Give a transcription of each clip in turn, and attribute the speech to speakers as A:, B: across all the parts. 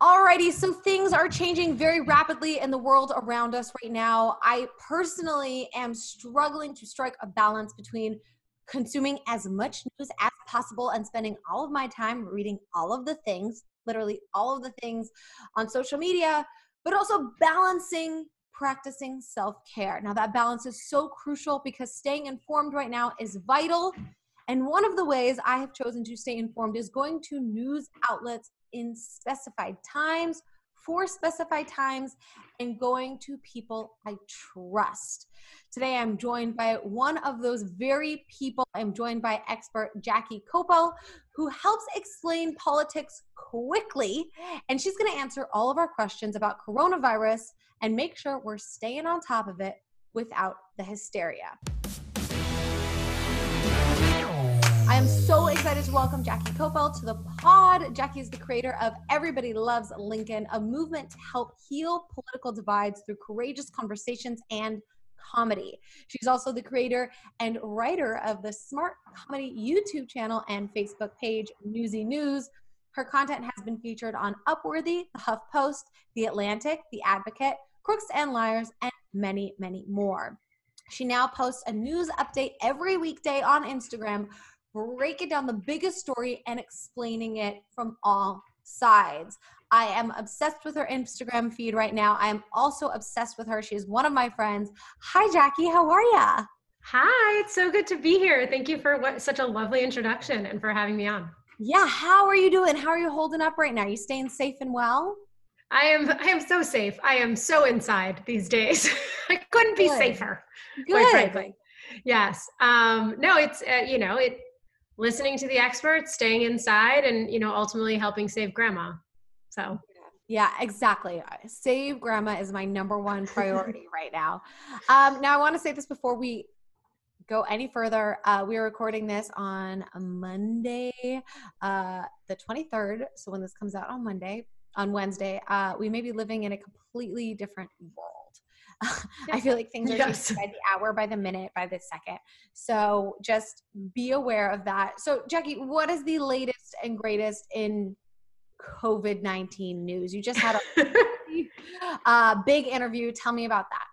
A: Alrighty, so things are changing very rapidly in the world around us right now. I personally am struggling to strike a balance between consuming as much news as possible and spending all of my time reading all of the things, literally all of the things on social media, but also balancing practicing self care. Now, that balance is so crucial because staying informed right now is vital. And one of the ways I have chosen to stay informed is going to news outlets in specified times for specified times and going to people I trust. Today, I'm joined by one of those very people. I'm joined by expert Jackie Koppell, who helps explain politics quickly. And she's going to answer all of our questions about coronavirus and make sure we're staying on top of it without the hysteria. I am so excited to welcome Jackie Koppell to the pod. Jackie is the creator of Everybody Loves Lincoln, a movement to help heal political divides through courageous conversations and comedy. She's also the creator and writer of the Smart Comedy YouTube channel and Facebook page, Newsy News. Her content has been featured on Upworthy, The HuffPost, The Atlantic, The Advocate, Crooks and Liars, and many, many more. She now posts a news update every weekday on Instagram breaking down the biggest story and explaining it from all sides. I am obsessed with her Instagram feed right now. I am also obsessed with her. She is one of my friends. Hi, Jackie. How are ya?
B: Hi, it's so good to be here. Thank you for what, such a lovely introduction and for having me on.
A: Yeah, how are you doing? How are you holding up right now? Are you staying safe and well?
B: I am I am so safe. I am so inside these days. I couldn't be good. safer. Good. Quite frankly. Yes. Um no, it's uh, you know, it listening to the experts, staying inside, and you know, ultimately helping save grandma. So
A: yeah, exactly. Save grandma is my number one priority right now. Um, now, I want to say this before we go any further. Uh, we are recording this on Monday, uh, the 23rd. So when this comes out on Monday, on Wednesday, uh, we may be living in a completely different world. I feel like things are yes. by the hour, by the minute, by the second. So just be aware of that. So, Jackie, what is the latest and greatest in COVID 19 news? You just had a uh, big interview. Tell me about that.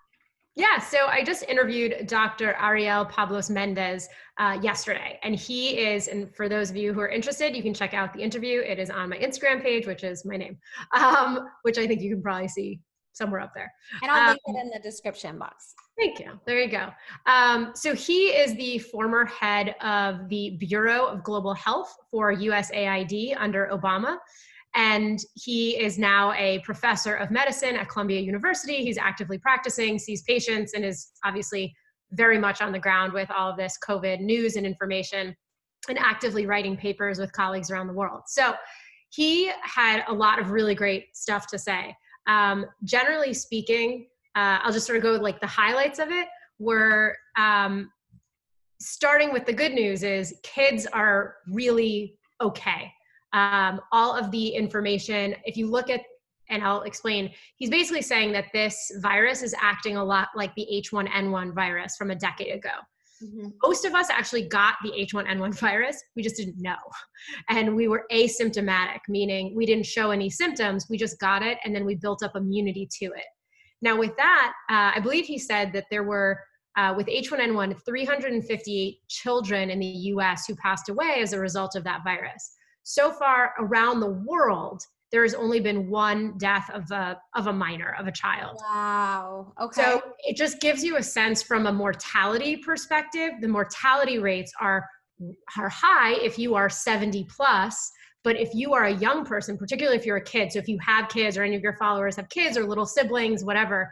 B: Yeah, so I just interviewed Dr. Ariel Pablos Mendez uh, yesterday, and he is, and for those of you who are interested, you can check out the interview. It is on my Instagram page, which is my name, um, which I think you can probably see somewhere up there.
A: And I'll um, link it in the description box.
B: Thank you. There you go. Um, so he is the former head of the Bureau of Global Health for USAID under Obama. And he is now a professor of medicine at Columbia University. He's actively practicing, sees patients, and is obviously very much on the ground with all of this COVID news and information and actively writing papers with colleagues around the world. So he had a lot of really great stuff to say. Um, generally speaking, uh, I'll just sort of go with like the highlights of it. Were um, starting with the good news is kids are really okay. Um, all of the information, if you look at, and I'll explain, he's basically saying that this virus is acting a lot like the H1N1 virus from a decade ago. Mm-hmm. Most of us actually got the H1N1 virus, we just didn't know. And we were asymptomatic, meaning we didn't show any symptoms, we just got it and then we built up immunity to it. Now, with that, uh, I believe he said that there were, uh, with H1N1, 358 children in the US who passed away as a result of that virus. So far around the world, there has only been one death of a of a minor of a child.
A: Wow. Okay.
B: So it just gives you a sense from a mortality perspective. The mortality rates are are high if you are 70 plus, but if you are a young person, particularly if you're a kid, so if you have kids or any of your followers have kids or little siblings, whatever,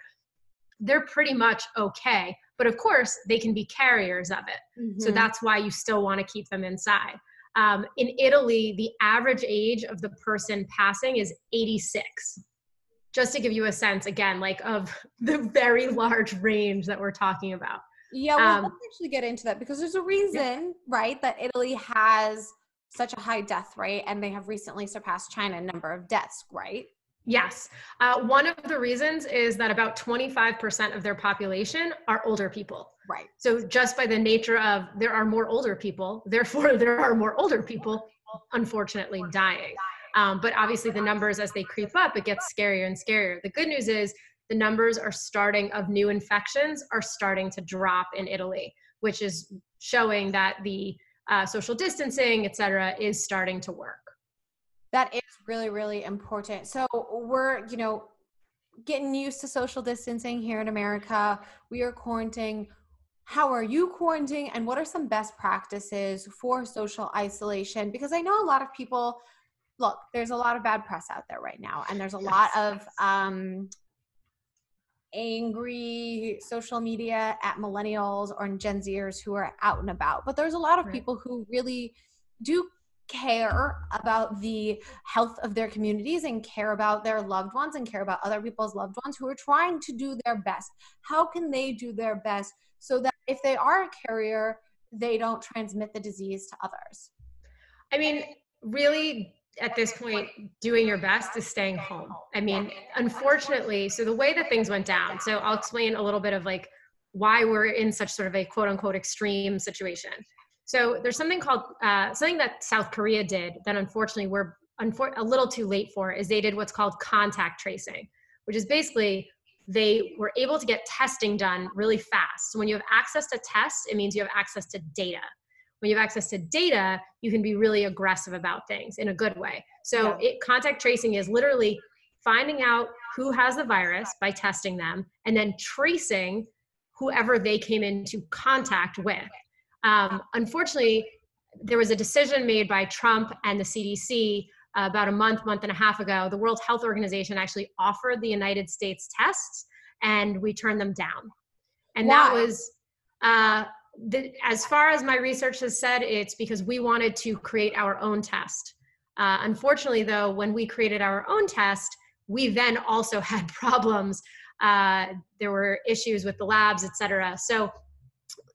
B: they're pretty much okay. But of course, they can be carriers of it. Mm-hmm. So that's why you still want to keep them inside. Um, in Italy, the average age of the person passing is 86. Just to give you a sense, again, like of the very large range that we're talking about.
A: Yeah, well, um, let's actually get into that because there's a reason, yeah. right, that Italy has such a high death rate and they have recently surpassed China in number of deaths, right?
B: Yes. Uh, one of the reasons is that about 25% of their population are older people.
A: Right.
B: So just by the nature of there are more older people, therefore there are more older people unfortunately dying. Um, but obviously, the numbers as they creep up, it gets scarier and scarier. The good news is the numbers are starting of new infections are starting to drop in Italy, which is showing that the uh, social distancing, et cetera, is starting to work.
A: That is really, really important. So we're, you know, getting used to social distancing here in America. We are quarantining. How are you quarantining? And what are some best practices for social isolation? Because I know a lot of people look, there's a lot of bad press out there right now, and there's a lot of um, angry social media at millennials or Gen Zers who are out and about. But there's a lot of right. people who really do care about the health of their communities and care about their loved ones and care about other people's loved ones who are trying to do their best. How can they do their best so that if they are a carrier, they don't transmit the disease to others?
B: I mean, really at this point doing your best is staying home. I mean, unfortunately, so the way that things went down, so I'll explain a little bit of like why we're in such sort of a quote unquote extreme situation. So there's something called uh, something that South Korea did that unfortunately we're unfor- a little too late for is they did what's called contact tracing, which is basically they were able to get testing done really fast. So when you have access to tests, it means you have access to data when you have access to data, you can be really aggressive about things in a good way. So yeah. it, contact tracing is literally finding out who has the virus by testing them and then tracing whoever they came into contact with. Um, unfortunately, there was a decision made by Trump and the CDC uh, about a month, month and a half ago. The World Health Organization actually offered the United States tests, and we turned them down. And Why? that was uh, the, as far as my research has said, it's because we wanted to create our own test. Uh, unfortunately, though, when we created our own test, we then also had problems. Uh, there were issues with the labs, et cetera. So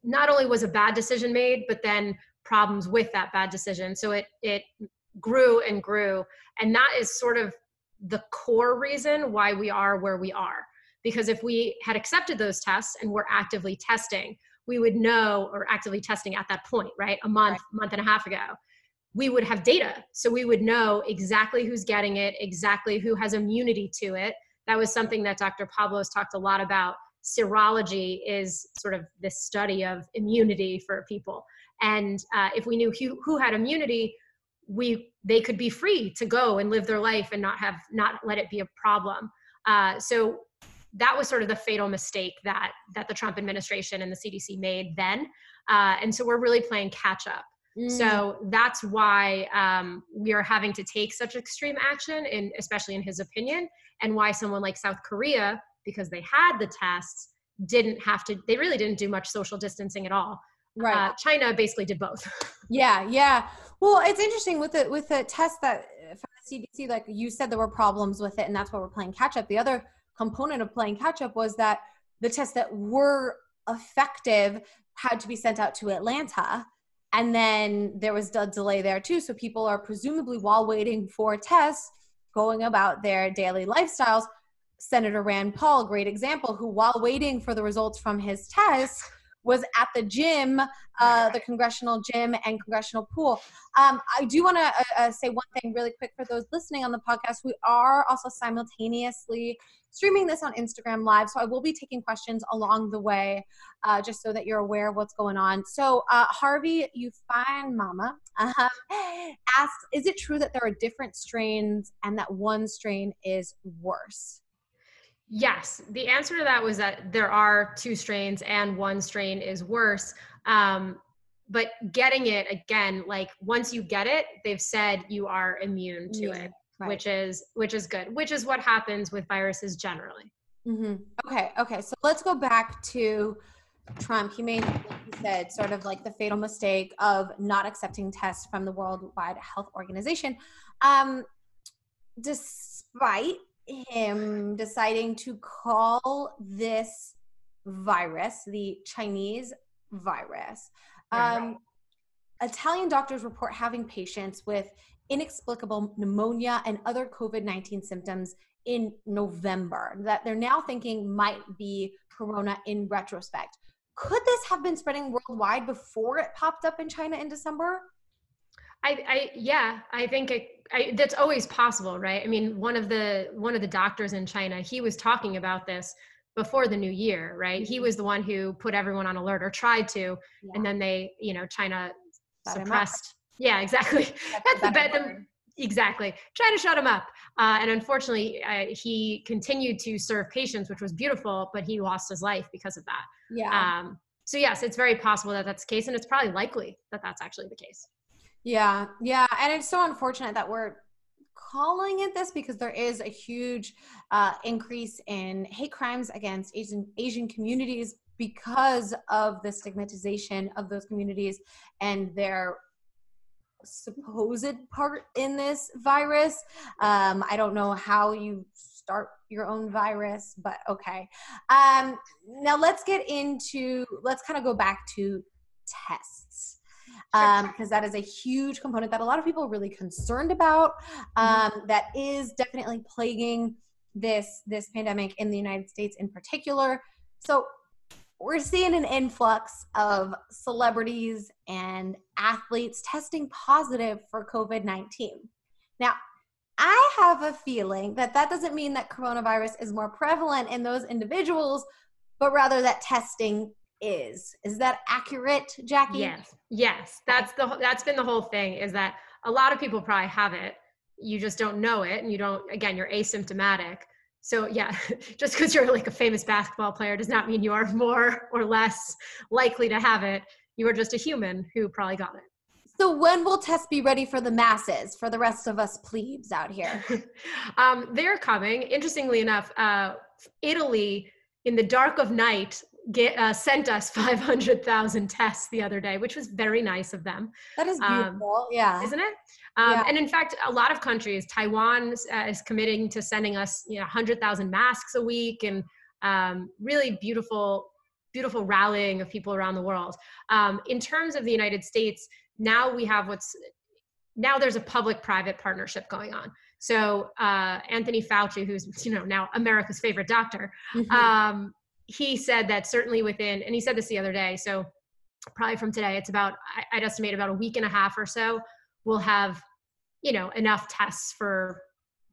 B: not only was a bad decision made, but then problems with that bad decision. So it it grew and grew, and that is sort of the core reason why we are where we are. Because if we had accepted those tests and we're actively testing, we would know or actively testing at that point right a month right. month and a half ago we would have data so we would know exactly who's getting it exactly who has immunity to it that was something that dr pablos talked a lot about serology is sort of this study of immunity for people and uh, if we knew who, who had immunity we they could be free to go and live their life and not have not let it be a problem uh, so that was sort of the fatal mistake that that the Trump administration and the CDC made then. Uh, and so we're really playing catch up. Mm. So that's why um, we are having to take such extreme action, in, especially in his opinion, and why someone like South Korea, because they had the tests, didn't have to. They really didn't do much social distancing at all. Right. Uh, China basically did both.
A: yeah, yeah. Well, it's interesting with the with the test that from the CDC, like you said, there were problems with it, and that's why we're playing catch up. The other component of playing catch up was that the tests that were effective had to be sent out to Atlanta. And then there was a delay there too. So people are presumably, while waiting for tests, going about their daily lifestyles. Senator Rand Paul, great example, who, while waiting for the results from his test was at the gym, uh, the congressional gym and congressional pool. Um, I do want to uh, uh, say one thing really quick for those listening on the podcast. We are also simultaneously streaming this on Instagram Live, so I will be taking questions along the way, uh, just so that you're aware of what's going on. So, uh, Harvey, you find Mama um, asks, "Is it true that there are different strains and that one strain is worse?"
B: Yes, the answer to that was that there are two strains and one strain is worse. Um, but getting it again, like once you get it, they've said you are immune to yeah, it, right. which is which is good, which is what happens with viruses generally.
A: Mm-hmm. Okay, okay. So let's go back to Trump. He made, like he said, sort of like the fatal mistake of not accepting tests from the Worldwide Health Organization. Um, despite him deciding to call this virus the Chinese virus. Um, Italian doctors report having patients with inexplicable pneumonia and other COVID 19 symptoms in November that they're now thinking might be corona in retrospect. Could this have been spreading worldwide before it popped up in China in December?
B: I, I yeah, I think it, I, that's always possible, right? I mean, one of the one of the doctors in China, he was talking about this before the new year, right? He was the one who put everyone on alert or tried to, yeah. and then they, you know, China suppressed. Yeah, exactly. That's, That's the bet. Exactly. Try to shut him up. Uh, and unfortunately, uh, he continued to serve patients, which was beautiful, but he lost his life because of that.
A: Yeah.
B: Um, so, yes, it's very possible that that's the case. And it's probably likely that that's actually the case.
A: Yeah. Yeah. And it's so unfortunate that we're calling it this because there is a huge uh, increase in hate crimes against Asian, Asian communities because of the stigmatization of those communities and their supposed part in this virus. Um, I don't know how you start your own virus, but okay. Um, now let's get into, let's kind of go back to tests. Because um, that is a huge component that a lot of people are really concerned about. Mm-hmm. Um, that is definitely plaguing this this pandemic in the United States in particular. So we're seeing an influx of celebrities and athletes testing positive for COVID 19. Now, I have a feeling that that doesn't mean that coronavirus is more prevalent in those individuals, but rather that testing is. Is that accurate, Jackie?
B: Yes. Yes. That's the that's been the whole thing is that a lot of people probably have it. You just don't know it and you don't again, you're asymptomatic so yeah just because you're like a famous basketball player does not mean you are more or less likely to have it you are just a human who probably got it
A: so when will tests be ready for the masses for the rest of us plebes out here
B: um, they're coming interestingly enough uh, italy in the dark of night get, uh, sent us 500,000 tests the other day, which was very nice of them.
A: That is um, beautiful. Um, yeah.
B: Isn't it? Um, yeah. And in fact, a lot of countries, Taiwan uh, is committing to sending us, you know, 100,000 masks a week and um, really beautiful, beautiful rallying of people around the world. Um, in terms of the United States, now we have what's, now there's a public-private partnership going on. So uh, Anthony Fauci, who's you know now America's favorite doctor, mm-hmm. um, he said that certainly within, and he said this the other day, so probably from today, it's about, I'd estimate about a week and a half or so, we'll have, you know, enough tests for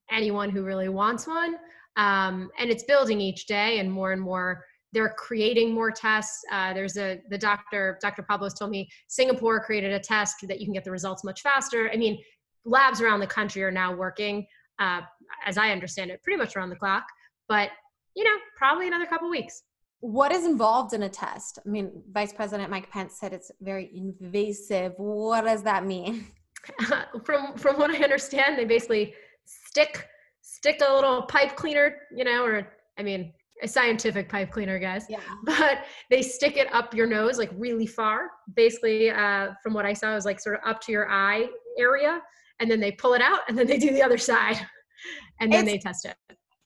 B: anyone who really wants one. Um, and it's building each day and more and more they're creating more tests. Uh, there's a the doctor, Dr. Pablos told me Singapore created a test that you can get the results much faster. I mean, labs around the country are now working, uh, as I understand it, pretty much around the clock. But you know, probably another couple weeks.
A: What is involved in a test? I mean, Vice President Mike Pence said it's very invasive. What does that mean?
B: from from what I understand, they basically stick stick a little pipe cleaner, you know, or I mean, a scientific pipe cleaner, guys.
A: Yeah.
B: But they stick it up your nose, like really far. Basically, uh, from what I saw, it was like sort of up to your eye area, and then they pull it out, and then they do the other side, and then it's, they test it.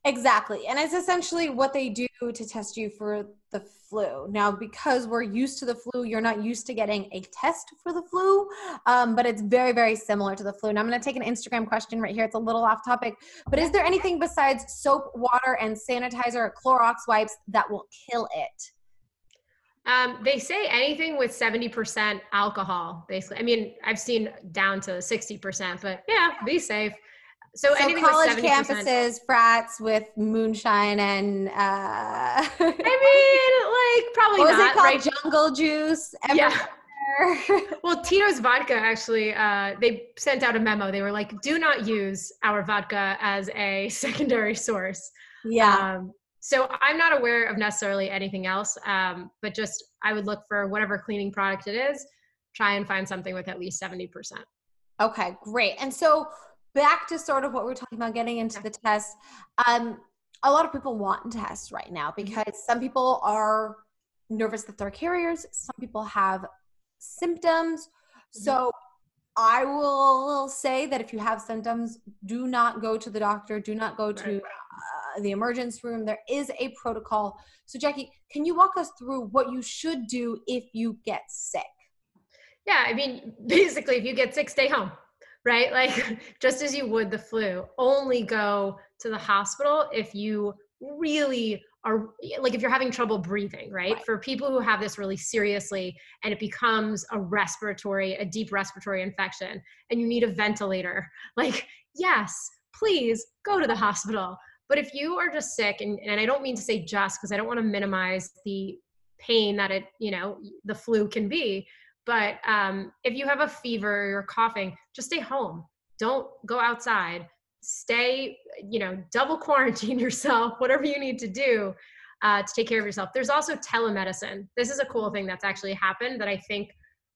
A: Exactly. And it's essentially what they do to test you for the flu. Now, because we're used to the flu, you're not used to getting a test for the flu, um, but it's very, very similar to the flu. Now, I'm going to take an Instagram question right here. It's a little off topic, but is there anything besides soap, water, and sanitizer or Clorox wipes that will kill it?
B: Um, they say anything with 70% alcohol, basically. I mean, I've seen down to 60%, but yeah, be safe. So,
A: so college campuses, frats with moonshine and uh I
B: mean, like probably
A: what
B: not. Was
A: it called? Right? Jungle juice.
B: Yeah. well, Tito's vodka actually, uh, they sent out a memo. They were like, "Do not use our vodka as a secondary source."
A: Yeah.
B: Um, so I'm not aware of necessarily anything else, um, but just I would look for whatever cleaning product it is. Try and find something with at least seventy percent.
A: Okay, great. And so back to sort of what we're talking about getting into the test um, a lot of people want tests right now mm-hmm. because some people are nervous that they're carriers some people have symptoms. Mm-hmm. so i will say that if you have symptoms do not go to the doctor do not go to uh, the emergency room. There is a protocol. So jackie can you walk us through what you should do if you get sick?
B: Yeah i mean basically if you get sick stay home right? Like just as you would the flu, only go to the hospital if you really are like if you're having trouble breathing, right? right? For people who have this really seriously and it becomes a respiratory, a deep respiratory infection, and you need a ventilator, like, yes, please go to the hospital. But if you are just sick, and, and I don't mean to say just because I don't want to minimize the pain that it, you know, the flu can be, but um, if you have a fever, or you're coughing, just stay home. Don't go outside stay, you know, double quarantine yourself, whatever you need to do uh, to take care of yourself. There's also telemedicine. This is a cool thing that's actually happened that I think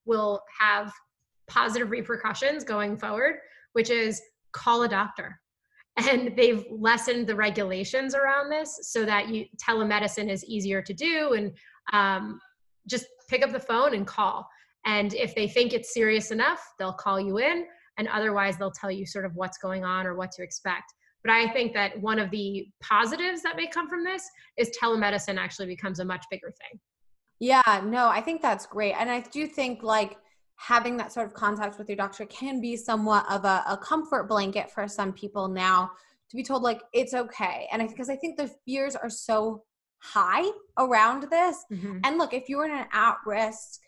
B: will have positive repercussions going forward, which is call a doctor. And they've lessened the regulations around this so that you telemedicine is easier to do and um, just pick up the phone and call. And if they think it's serious enough, they'll call you in and otherwise they'll tell you sort of what's going on or what to expect. But i think that one of the positives that may come from this is telemedicine actually becomes a much bigger thing.
A: Yeah no i think that's great. And i do think like having that sort of contact with your doctor can be somewhat of a, a comfort blanket for some people now to be told like it's okay. And I because I, think the fears are so high around this. Mm-hmm. and look if you're in an at risk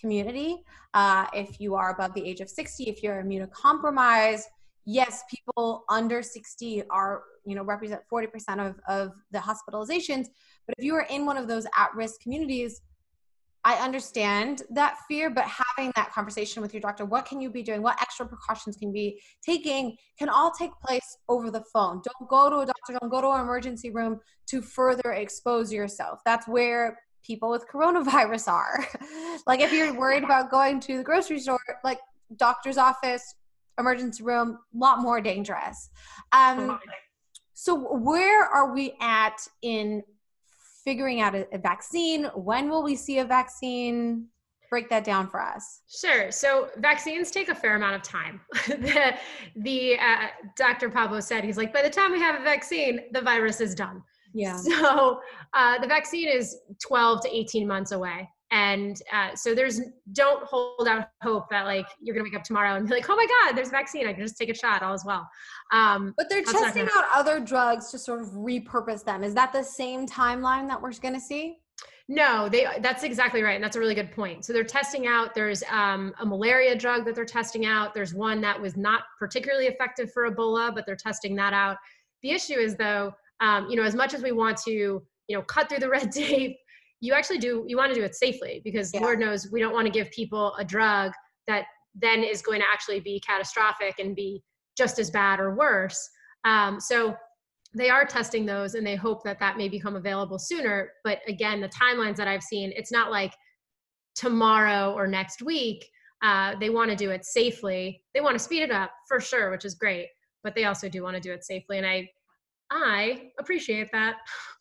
A: community. Uh, if you are above the age of 60, if you're immunocompromised, yes, people under 60 are, you know, represent 40% of, of the hospitalizations. But if you are in one of those at risk communities, I understand that fear, but having that conversation with your doctor, what can you be doing? What extra precautions can be taking can all take place over the phone. Don't go to a doctor, don't go to an emergency room to further expose yourself. That's where people with coronavirus are. like if you're worried about going to the grocery store, like doctor's office, emergency room, a lot more dangerous. Um, so where are we at in figuring out a, a vaccine? When will we see a vaccine? break that down for us
B: sure so vaccines take a fair amount of time the, the uh, dr pablo said he's like by the time we have a vaccine the virus is done
A: yeah.
B: So uh, the vaccine is 12 to 18 months away. And uh, so there's don't hold out hope that like you're gonna wake up tomorrow and be like, oh my God, there's a vaccine. I can just take a shot all as well. Um,
A: but they're testing out other drugs to sort of repurpose them. Is that the same timeline that we're gonna see?
B: No, they that's exactly right. And that's a really good point. So they're testing out, there's um, a malaria drug that they're testing out. There's one that was not particularly effective for Ebola, but they're testing that out. The issue is though, um, you know, as much as we want to, you know, cut through the red tape, you actually do, you want to do it safely because yeah. Lord knows we don't want to give people a drug that then is going to actually be catastrophic and be just as bad or worse. Um, so they are testing those and they hope that that may become available sooner. But again, the timelines that I've seen, it's not like tomorrow or next week. Uh, they want to do it safely. They want to speed it up for sure, which is great. But they also do want to do it safely. And I I appreciate that.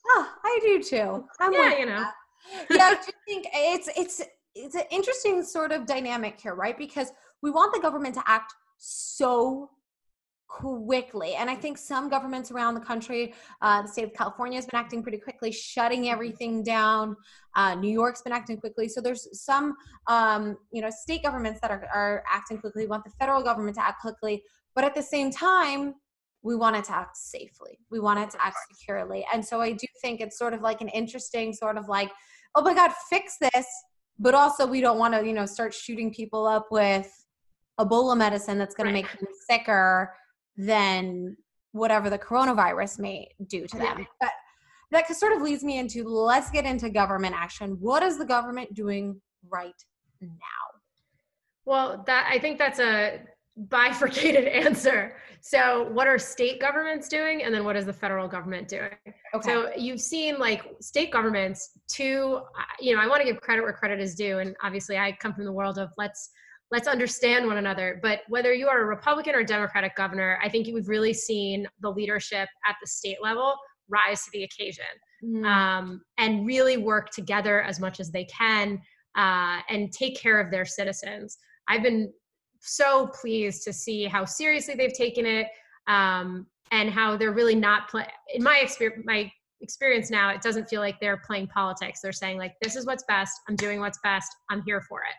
A: Oh, I do too.
B: I'm yeah, you know.
A: Yeah, I do think it's it's it's an interesting sort of dynamic here, right? Because we want the government to act so quickly. And I think some governments around the country, uh, the state of California has been acting pretty quickly, shutting everything down. Uh, New York's been acting quickly. So there's some, um, you know, state governments that are, are acting quickly. We want the federal government to act quickly. But at the same time, we want it to act safely. We want it to act securely. And so I do think it's sort of like an interesting sort of like, oh my God, fix this. But also we don't want to, you know, start shooting people up with Ebola medicine that's going right. to make them sicker than whatever the coronavirus may do to them. But that sort of leads me into let's get into government action. What is the government doing right now?
B: Well, that I think that's a bifurcated answer. So, what are state governments doing, and then what is the federal government doing? Okay. So, you've seen like state governments. To you know, I want to give credit where credit is due, and obviously, I come from the world of let's let's understand one another. But whether you are a Republican or Democratic governor, I think you've really seen the leadership at the state level rise to the occasion mm. um, and really work together as much as they can uh, and take care of their citizens. I've been so pleased to see how seriously they've taken it um, and how they're really not play in my experience my experience now it doesn't feel like they're playing politics they're saying like this is what's best i'm doing what's best i'm here for it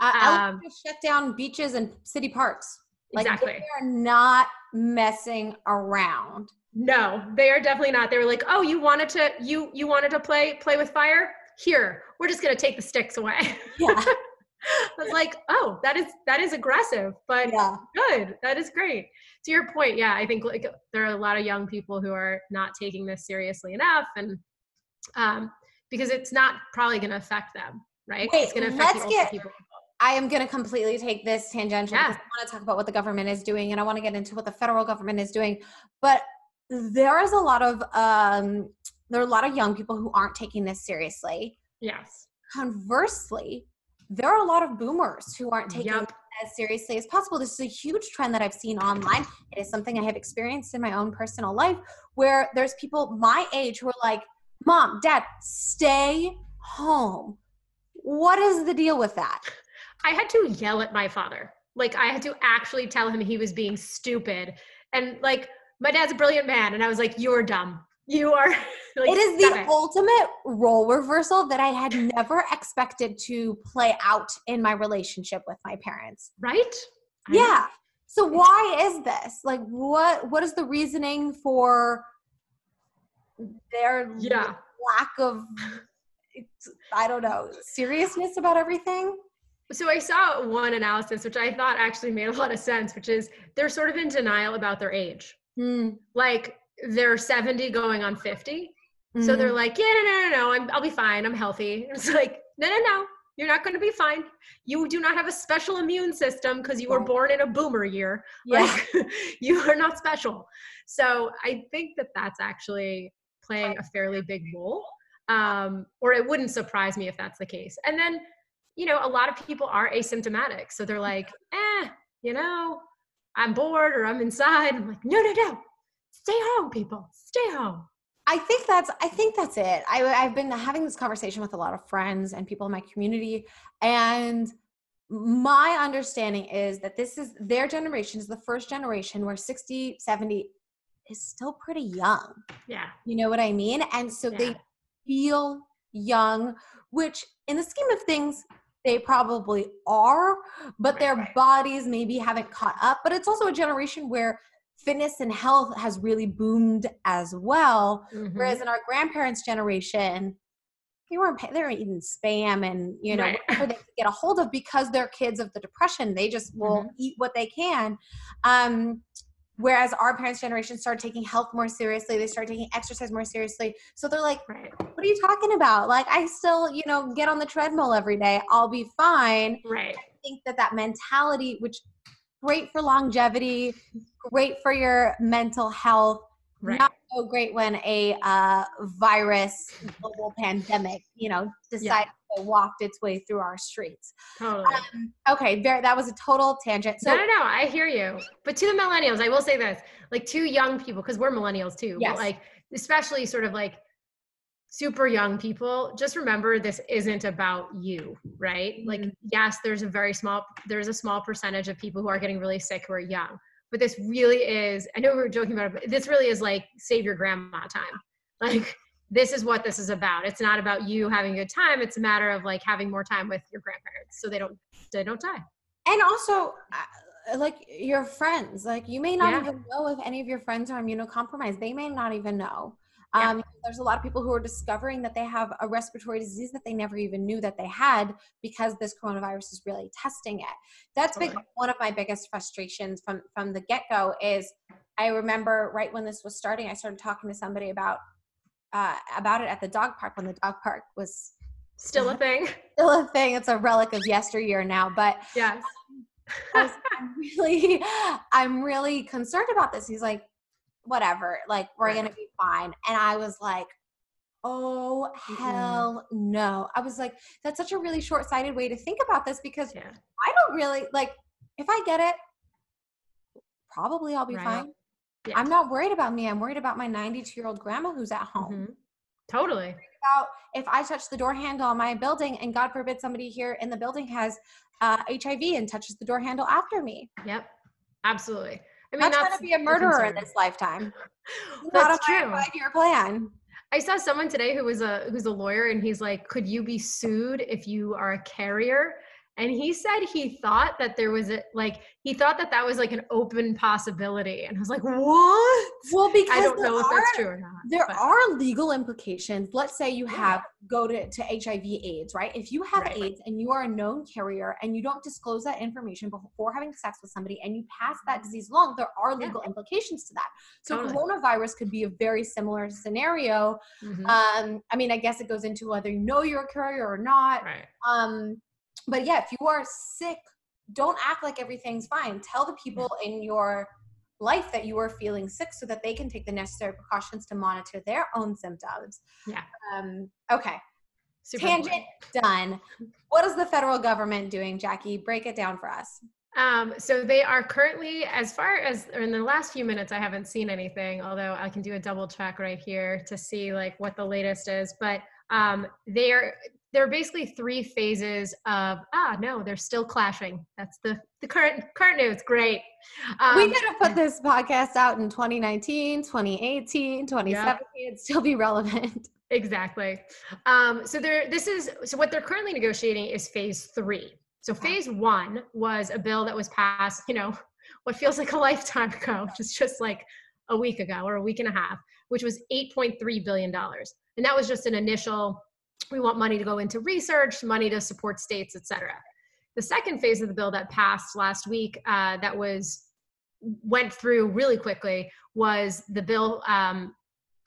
A: I, um, shut down beaches and city parks like
B: exactly
A: they're not messing around
B: No, they are definitely not. They were like, "Oh, you wanted to you you wanted to play play with fire? Here, we're just gonna take the sticks away."
A: Yeah.
B: I was like, "Oh, that is that is aggressive, but
A: Yeah.
B: good. That is great." To your point, yeah, I think like there are a lot of young people who are not taking this seriously enough, and um, because it's not probably going to affect them, right?
A: Wait,
B: it's going to affect
A: get-
B: people.
A: I am going to completely take this tangential
B: Yeah.
A: I want to talk about what the government is doing and I want to get into what the federal government is doing. But there is a lot of um, there are a lot of young people who aren't taking this seriously.
B: Yes.
A: Conversely, there are a lot of boomers who aren't taking
B: Yep.
A: it as seriously as possible. This is a huge trend that I've seen online. It is something I have experienced in my own personal life where there's people my age who are like, "Mom, Dad, stay home." What is the deal with that?
B: I had to yell at my father. Like I had to actually tell him he was being stupid. And like my dad's a brilliant man. And I was like, You're dumb. You are like,
A: it is the
B: it."
A: ultimate role reversal that I had never expected to play out in my relationship with my parents.
B: right? I know.
A: Yeah. So why is this? Like what what is the reasoning for their
B: Yeah.
A: lack of I don't know, seriousness about everything?
B: So I saw one analysis, which I thought actually made a lot of sense, which is they're sort of in denial about their age.
A: Hmm.
B: Like they're 70 going on 50. So
A: Mhm.
B: they're like, yeah, no, no, no, no, I'm, I'll be fine. I'm healthy. And it's like, no, no, no, you're not going to be fine. You do not have a special immune system because you were born in a boomer year.
A: yeah.
B: Like, you are not special. So I think that that's actually playing a fairly big role. Um, or it wouldn't surprise me if that's the case. And then, you know, a lot of people are asymptomatic. So they're like, eh, you know, I'm bored or I'm inside. I'm like, no, no, no. Stay home, people. Stay home.
A: I think that's I think that's it. I I've been having this conversation with a lot of friends and people in my community and my understanding is that this is their generation is the first generation where 60 70 is still pretty young.
B: Yeah.
A: You know what I mean? And so
B: Yeah.
A: they feel young, which in the scheme of things they probably are, but
B: Right,
A: their
B: right.
A: bodies maybe haven't caught up. But it's also a generation where fitness and health has really boomed as well.
B: Mhm.
A: Whereas in our grandparents' generation, they weren't they were eating spam and you know
B: Right.
A: whatever they could get a hold of because they're kids of the depression. They just will
B: Mm-hmm.
A: eat what they can. Um, whereas our parents' generation started taking health more seriously. They started taking exercise more seriously. So they're like,
B: right.
A: "What are you talking about? Like I still you know get on the treadmill every day. I'll be fine."
B: Right.
A: I think that that mentality, which great for longevity, great for your mental health,
B: Right.
A: not so great when a uh, virus global pandemic, you know, decided to walked its way through our streets.
B: Totally.
A: Um, okay, very, that was a total tangent. So
B: no, no, no. I hear you. But to the millennials, I will say this: like to young people, because we're millennials too.
A: Yes.
B: But like, especially sort of like super young people, just remember this isn't about you, right? Like,
A: Mhm.
B: yes, there's a very small, there's a small percentage of people who are getting really sick who are young. But this really is. I know we were joking about it, but this really is like save your grandma time. Like. This is what this is about. It's not about you having a good time. It's a matter of like having more time with your grandparents so they don't they don't die.
A: and also uh, like your friends, like you may not
B: Yeah.
A: even know if any of your friends are immunocompromised. They may not even know.
B: Yeah.
A: Um, there's a lot of people who are discovering that they have a respiratory disease that they never even knew that they had because this coronavirus is really testing it. That's been one of my biggest frustrations from from the get go. Is I remember right when this was starting, I started talking to somebody about uh, about it at the dog park when the dog park was
B: Still a thing.
A: still a thing. It's a relic of yesteryear now, but
B: Yes.
A: Was, I'm really, I'm really concerned about this. He's like, whatever, like we're
B: Right.
A: gonna be fine. And I was like, oh hell no. I was like, that's such a really short-sighted way to think about this because
B: yeah.
A: I don't really like if I get it, probably I'll be
B: Right.
A: fine.
B: Yeah.
A: I'm not worried about me. I'm worried about my 92 year old grandma who's at home.
B: Mhm. Totally.
A: About if I touch the door handle on my building, and God forbid somebody here in the building has uh, HIV and touches the door handle after me.
B: Yep. Absolutely. I mean,
A: not trying
B: that's
A: to be a murderer in this lifetime.
B: That's
A: my
B: true.
A: five-year plan.
B: I saw someone today who was a who's a lawyer, and he's like, "Could you be sued if you are a carrier?" And he said he thought that there was a like he thought that that was like an open possibility and i was like what
A: well because
B: i don't know if that's true or not
A: there but. are legal implications let's say you have go to, to hiv aids right if you have right. aids and you are a known carrier and you don't disclose that information before having sex with somebody and you pass that mm-hmm. disease along there are legal yeah. implications to that so totally. coronavirus could be a very similar scenario mm-hmm. um i mean i guess it goes into whether you know you're a carrier or not
B: right.
A: um but yeah, if you are sick, don't act like everything's fine. Tell the people in your life that you are feeling sick so that they can take the necessary precautions to monitor their own symptoms.
B: Yeah.
A: Um, okay. Super Tangent done. What is the federal government doing, Jackie? Break it down for us.
B: Um, so they are currently, as far as in the last few minutes, I haven't seen anything, although I can do a double check right here to see like what the latest is. But um, they are there are basically three phases of ah no they're still clashing. That's the the current current news. Great.
A: Um, we could have put this podcast out in 2019 2018 2017 it'd still be relevant.
B: Exactly. Um, so there this is so what they're currently negotiating is phase three. So phase one was a bill that was passed you know what feels like a lifetime ago just just like a week ago or a week and a half which was 8.3 billion dollars. And that was just an initial we want money to go into research, money to support states, et cetera. The second phase of the bill that passed last week, uh, that was went through really quickly, was the bill um,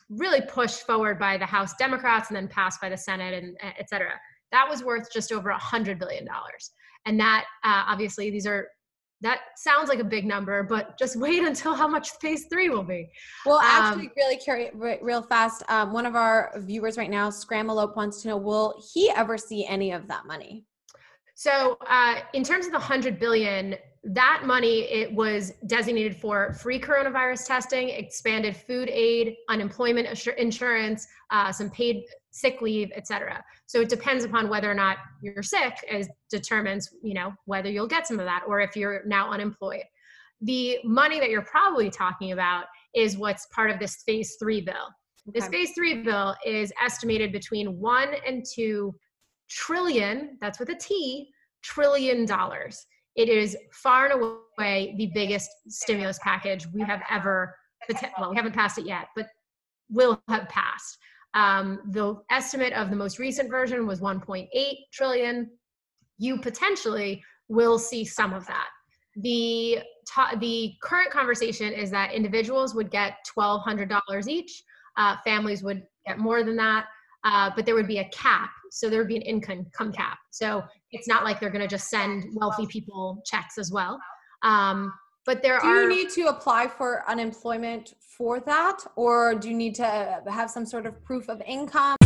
B: really pushed forward by the House Democrats and then passed by the Senate, and et cetera. That was worth just over a hundred billion dollars, and that uh, obviously these are that sounds like a big number, but just wait until how much phase three will be.
A: Well, actually, um, really curious, real fast. Um, one of our viewers right now, Scramalope, wants to know: Will he ever see any of that money?
B: So, uh, in terms of the hundred billion, that money it was designated for free coronavirus testing, expanded food aid, unemployment insurance, uh, some paid sick leave, etc. So it depends upon whether or not you're sick as determines, you know, whether you'll get some of that or if you're now unemployed. The money that you're probably talking about is what's part of this phase three bill. Okay. This phase three bill is estimated between one and two trillion, that's with a T, trillion dollars. It is far and away the biggest stimulus package we have ever, well, we haven't passed it yet, but will have passed. Um, the estimate of the most recent version was 1.8 trillion. You potentially will see some of that. The the current conversation is that individuals would get $1,200 each. Uh, families would get more than that, uh, but there would be a cap. So there would be an income cap. So it's not like they're going to just send wealthy people checks as well. Um, but there
A: do
B: are.
A: Do you need to apply for unemployment for that, or do you need to have some sort of proof of income?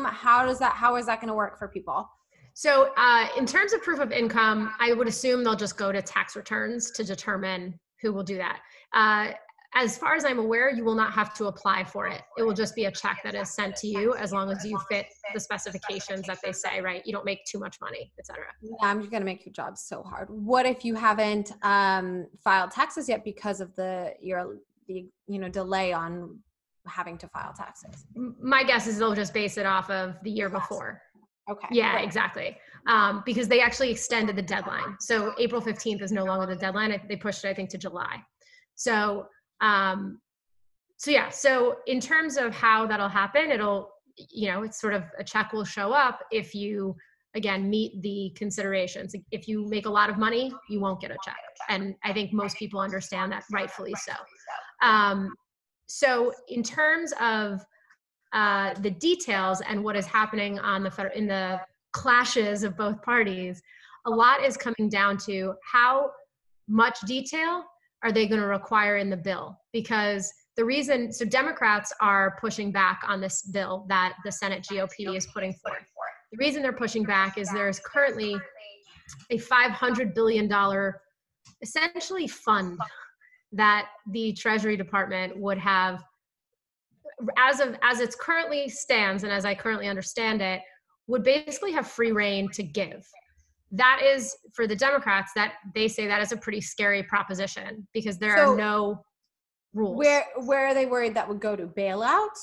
A: How does that? How is that going to work for people?
B: So, uh, in terms of proof of income, I would assume they'll just go to tax returns to determine who will do that. Uh, as far as I'm aware, you will not have to apply for it. It will just be a check that is sent to you as long as you fit the specifications that they say, right? You don't make too much money, etc.
A: Yeah, I'm just gonna make your job so hard. What if you haven't um, filed taxes yet because of the your the you know delay on having to file taxes?
B: My guess is they'll just base it off of the year before.
A: Okay.
B: Yeah, right. exactly. Um, because they actually extended the deadline. So April 15th is no longer the deadline. They pushed it, I think, to July. So um, so yeah, so in terms of how that'll happen, it'll, you know, it's sort of a check will show up if you again meet the considerations. If you make a lot of money, you won't get a check. And I think most people understand that rightfully so. Um, so in terms of uh, the details and what is happening on the federal in the clashes of both parties, a lot is coming down to how much detail are they going to require in the bill? Because the reason, so Democrats are pushing back on this bill that the Senate GOP is putting forth. The reason they're pushing back is there's currently a $500 billion essentially fund that the Treasury Department would have as of as it's currently stands and as I currently understand it would basically have free reign to give that is for the Democrats that they say that is a pretty scary proposition because there so are no rules.
A: Where where are they worried that would go to bailouts?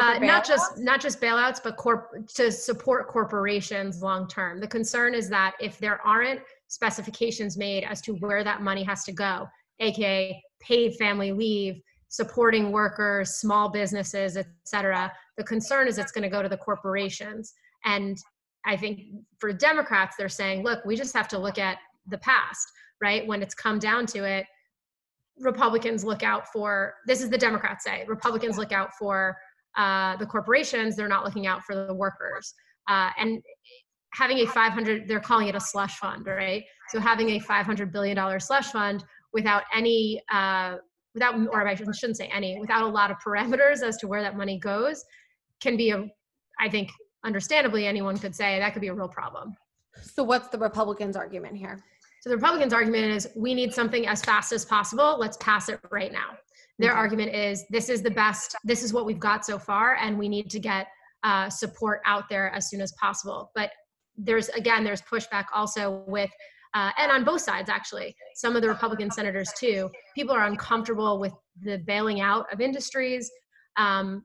B: Uh, not just not just bailouts, but corp to support corporations long term. The concern is that if there aren't specifications made as to where that money has to go, aka paid family leave, supporting workers, small businesses, et cetera, the concern is it's going to go to the corporations. And I think for Democrats, they're saying, look, we just have to look at the past, right? When it's come down to it, Republicans look out for this is the Democrats say Republicans look out for uh, the corporations, they're not looking out for the workers. Uh, and having a 500, they're calling it a slush fund, right? So having a 500 billion dollar slush fund without any, uh, without, or I shouldn't say any, without a lot of parameters as to where that money goes, can be a, I think, understandably, anyone could say that could be a real problem.
A: So what's the Republicans' argument here?
B: So the Republicans' argument is we need something as fast as possible. Let's pass it right now. Their okay. argument is this is the best, this is what we've got so far, and we need to get uh, support out there as soon as possible. But there's, again, there's pushback also with, uh, and on both sides actually, some of the Republican senators too, people are uncomfortable with the bailing out of industries. Um,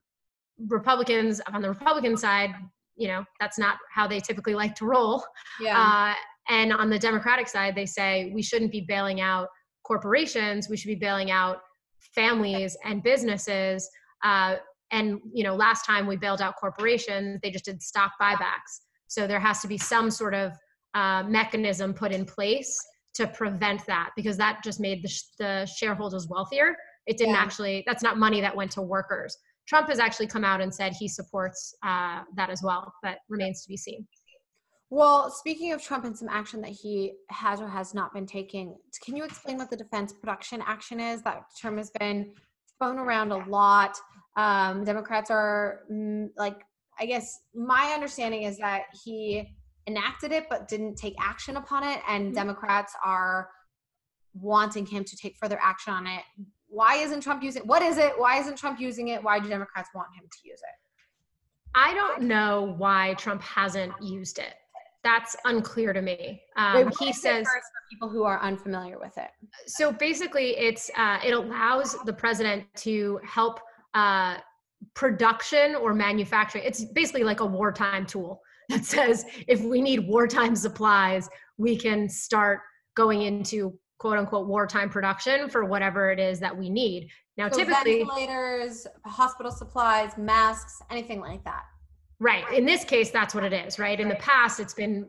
B: Republicans on the Republican side, you know, that's not how they typically like to roll. Yeah. Uh, and on the Democratic side, they say we shouldn't be bailing out corporations, we should be bailing out families and businesses. Uh, and you know, last time we bailed out corporations, they just did stock buybacks. So there has to be some sort of uh, mechanism put in place to prevent that because that just made the, sh- the shareholders wealthier. It didn't yeah. actually. That's not money that went to workers. Trump has actually come out and said he supports uh, that as well, but remains to be seen.
A: Well, speaking of Trump and some action that he has or has not been taking, can you explain what the defense production action is? That term has been thrown around a lot. Um, Democrats are mm, like, I guess my understanding is that he enacted it but didn't take action upon it, and mm-hmm. Democrats are wanting him to take further action on it. Why isn't Trump using? What is it? Why isn't Trump using it? Why do Democrats want him to use it?
B: I don't know why Trump hasn't used it that's unclear to me. Um,
A: he says for people who are unfamiliar with it.
B: So basically, it's uh, it allows the president to help uh, production or manufacturing. It's basically like a wartime tool that says if we need wartime supplies, we can start going into quote unquote wartime production for whatever it is that we need. Now, so typically,
A: ventilators, hospital supplies, masks, anything like that.
B: Right. In this case, that's what it is, right? In the past, it's been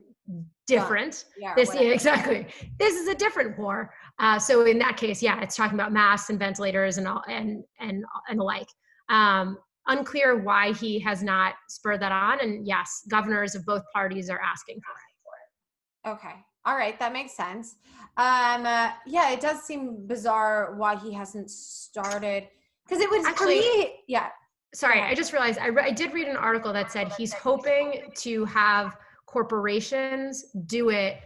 B: different. Yeah, this, yeah, exactly. This is a different war. Uh, so in that case, yeah, it's talking about masks and ventilators and all, and and and the like. Um, unclear why he has not spurred that on. And yes, governors of both parties are asking for
A: it. Okay. All right, that makes sense. Um, uh, yeah, it does seem bizarre why he hasn't started because it was actually. Me, yeah,
B: sorry, I just realized I, re- I did read an article that said he's hoping to have corporations do it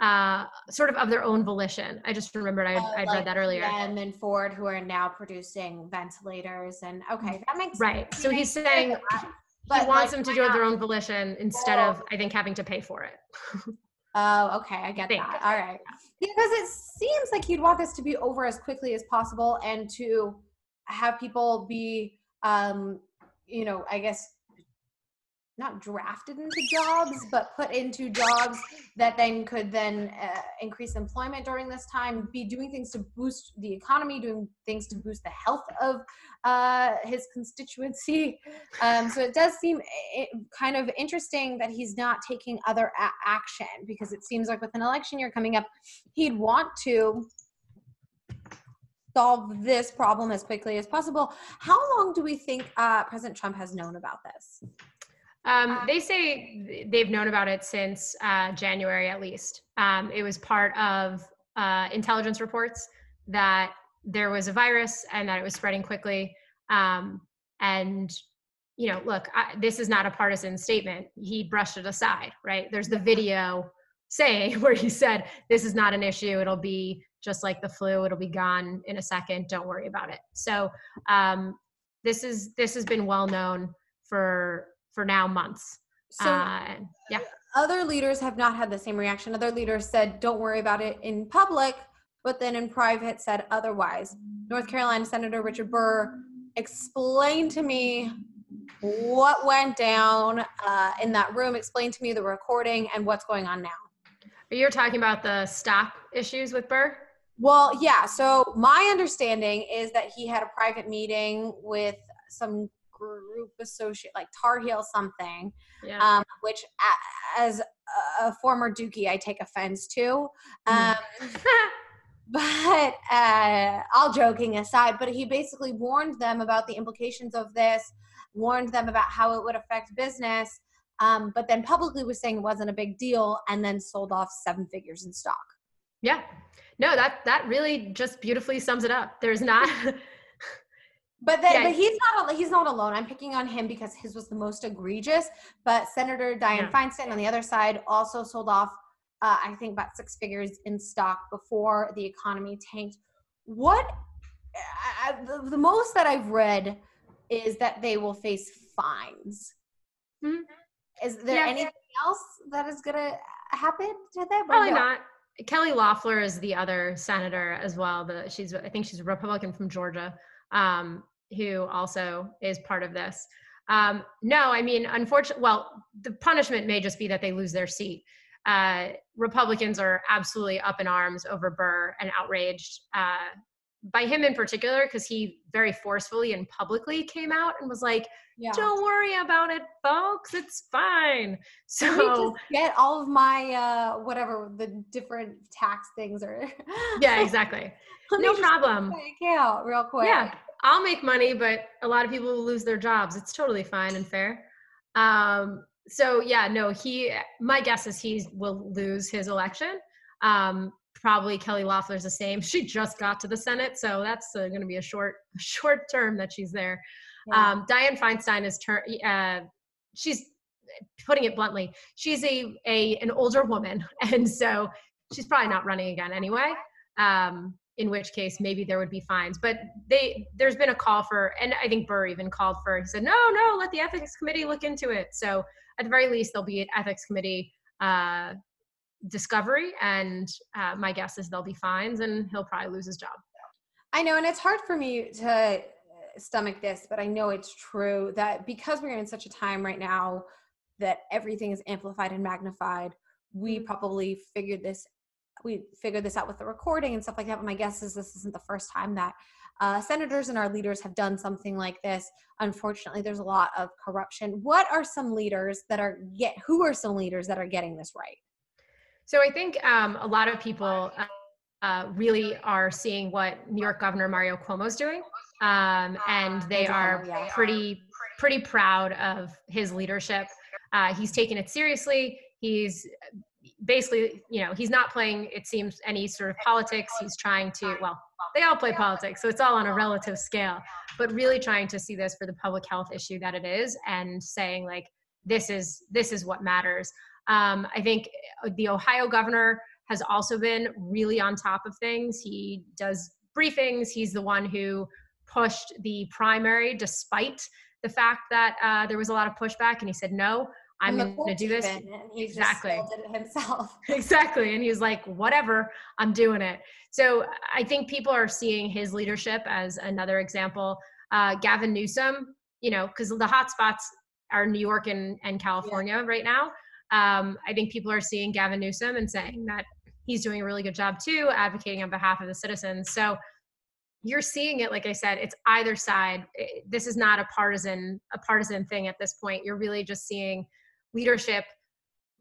B: uh, sort of of their own volition. I just remembered I, uh, I'd like read that earlier.
A: And then Ford, who are now producing ventilators, and okay, that makes
B: right. Sense. So he's saying he wants like, them to do it their own volition instead of I think having to pay for it.
A: oh, okay, I get that. All right, because it seems like you'd want this to be over as quickly as possible and to have people be um, you know, I guess not drafted into jobs, but put into jobs that then could then uh, increase employment during this time, be doing things to boost the economy, doing things to boost the health of uh, his constituency. Um, so it does seem it, kind of interesting that he's not taking other a- action because it seems like with an election year coming up, he'd want to solve this problem as quickly as possible. How long do we think uh, President Trump has known about this?
B: Um, they say they've known about it since uh, January at least. Um, it was part of uh, intelligence reports that there was a virus and that it was spreading quickly. Um, and you know, look, I, this is not a partisan statement. He brushed it aside, right? There's the video saying where he said, "This is not an issue. It'll be just like the flu it'll be gone in a second don't worry about it so um, this is this has been well known for for now months so uh, yeah
A: other leaders have not had the same reaction other leaders said don't worry about it in public but then in private said otherwise north carolina senator richard burr explained to me what went down uh, in that room. Explain to me the recording and what's going on now.
B: You're talking about the stock issues with Burr?
A: Well, yeah. So my understanding is that he had a private meeting with some group associate, like Tar Heel something, yeah. um, which as a former Dookie, I take offense to. Mm. Um, but uh, all joking aside, but he basically warned them about the implications of this, warned them about how it would affect business, um, but then publicly was saying it wasn't a big deal, and then sold off seven figures in stock.
B: Yeah, no, that that really just beautifully sums it up. There's not.
A: But then, yeah. but he's not he's not alone. I'm picking on him because his was the most egregious. But Senator Dianne yeah. Feinstein on the other side also sold off, uh, I think, about six figures in stock before the economy tanked. What uh, the, the, most that I've read is that they will face fines. Hmm. Is there yeah. anything else that is going to happen to them?
B: Probably no? not. Kelly Loeffler is the other senator as well. The she's I think she's a Republican from Georgia um, who also is part of this. Um, no, I mean, unfortunately, well, the punishment may just be that they lose their seat. Uh, Republicans are absolutely up in arms over Burr and outraged uh, by him in particular because he very forcefully and publicly came out and was like, yeah. "Don't worry about it, folks. It's fine." So
A: get all of my uh, whatever the different tax things are.
B: yeah, exactly. no problem.
A: Account real quick.
B: Yeah, I'll make money, but a lot of people will lose their jobs. It's totally fine and fair. Um, so yeah, no, he. My guess is he will lose his election. Um, probably Kelly Loeffler's the same. She just got to the Senate, so that's uh, going to be a short, short term that she's there. Yeah. Um, Dianne Feinstein is ter- uh, she's putting it bluntly, she's a, a an older woman, and so she's probably not running again anyway. Um, in which case maybe there would be fines. But they there's been a call for, and I think Burr even called for. He said, no, no, let the ethics committee look into it. So at the very least, there'll be an ethics committee uh, discovery, and uh, my guess is there'll be fines, and he'll probably lose his job.
A: I know, and it's hard for me to stomach this, but I know it's true that because we're in such a time right now that everything is amplified and magnified, we mm-hmm. probably figured this we figured this out with the recording and stuff like that. But my guess is this isn't the first time that uh, senators and our leaders have done something like this. Unfortunately, there's a lot of corruption. What are some leaders that are get? Who are some leaders that are getting this right?
B: So I think um, a lot of people uh, really are seeing what New York Governor Mario Cuomo is doing, um, and they are pretty pretty proud of his leadership. Uh, he's taken it seriously. He's basically, you know, he's not playing, it seems, any sort of politics. He's trying to, well, they all play politics, so it's all on a relative scale, but really trying to see this for the public health issue that it is and saying, like, this is this is what matters. Um, I think uh, the Ohio governor has also been really on top of things. He does briefings. He's the one who pushed the primary despite the fact that uh, there was a lot of pushback, and he said no. I'm going to do this.
A: exactly. himself.
B: exactly. And he's like, whatever, I'm doing it. So I think people are seeing his leadership as another example. Uh, Gavin Newsom, you know, because the hot spots are New York and, and California yeah. right now. Um, I think people are seeing Gavin Newsom and saying that he's doing a really good job too, advocating on behalf of the citizens. So you're seeing it like i said it's either side. This is not a partisan a partisan thing at this point. You're really just seeing leadership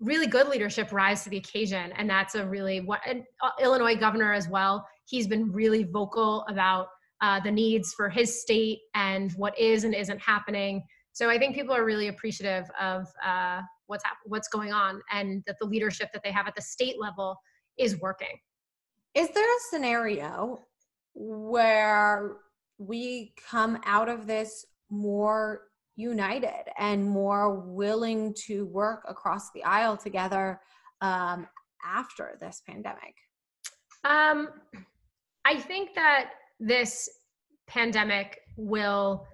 B: really good leadership rise to the occasion. And that's a really what uh, illinois governor as well. He's been really vocal about uh, the needs for his state and what is and isn't happening. So i think people are really appreciative of uh, what's hap- what's going on and that the leadership that they have at the state level is working
A: is there a scenario where we come out of this more united and more willing to work across the aisle together um, after this pandemic?
B: Um, I think that this pandemic will,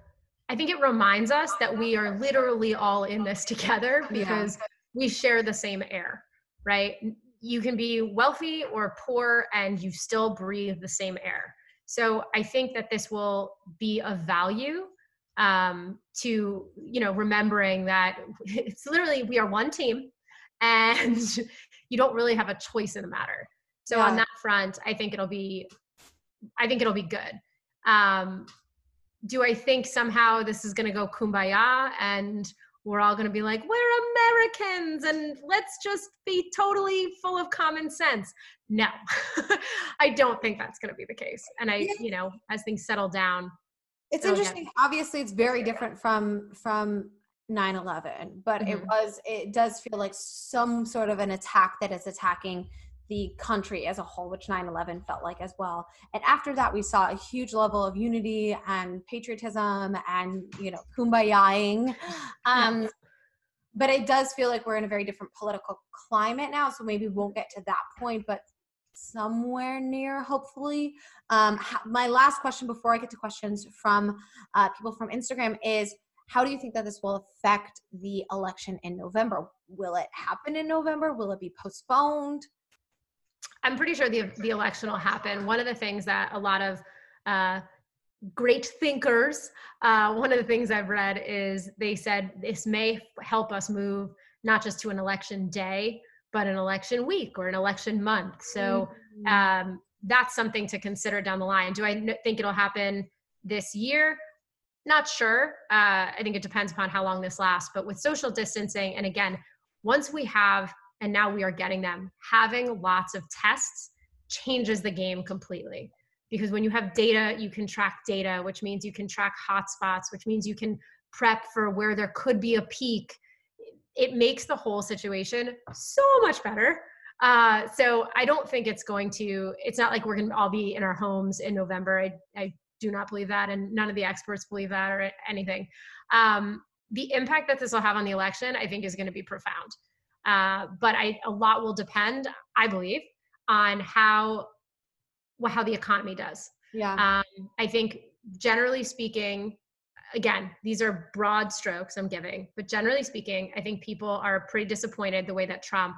B: I think it reminds us that we are literally all in this together because yeah. we share the same air, right? You can be wealthy or poor and you still breathe the same air. So I think that this will be of value um, to you know remembering that it's literally we are one team and you don't really have a choice in the matter so yeah. on that front i think it'll be i think it'll be good um, do i think somehow this is going to go kumbaya and we're all going to be like we're americans and let's just be totally full of common sense. No i don't think that's going to be the case. And i you know as things settle down
A: it's interesting. Obviously it's very different from from 9-11 but mm-hmm. it was it does feel like some sort of an attack that is attacking the country as a whole which 9-11 felt like as well. And after that we saw a huge level of unity and patriotism and you know kumbayaing um, but it does feel like we're in a very different political climate now so maybe we won't get to that point but somewhere near hopefully. Um, my last question before i get to questions from uh, people from instagram is how do you think that this will affect the election in november? Will it happen in november? Will it be postponed
B: i'm pretty sure the, the election will happen one of the things that a lot of uh, great thinkers uh, one of the things i've read is they said this may help us move not just to an election day but an election week or an election month. So mm-hmm. um, that's something to consider down the line. Do I think it'll happen this year? Not sure. Uh, I think it depends upon how long this lasts. But with social distancing, and again, once we have, and now we are getting them, having lots of tests changes the game completely. Because when you have data, you can track data, which means you can track hotspots, which means you can prep for where there could be a peak it makes the whole situation so much better. Uh, so I don't think it's going to, it's not like we're going to all be in our homes in November. I, I do not believe that. And none of the experts believe that or anything. Um, the impact that this will have on the election, I think is going to be profound. Uh, but I, a lot will depend, I believe, on how, well, how the economy does.
A: Yeah.
B: Um, I think generally speaking, again, these are broad strokes I'm giving, but generally speaking, I think people are pretty disappointed the way that Trump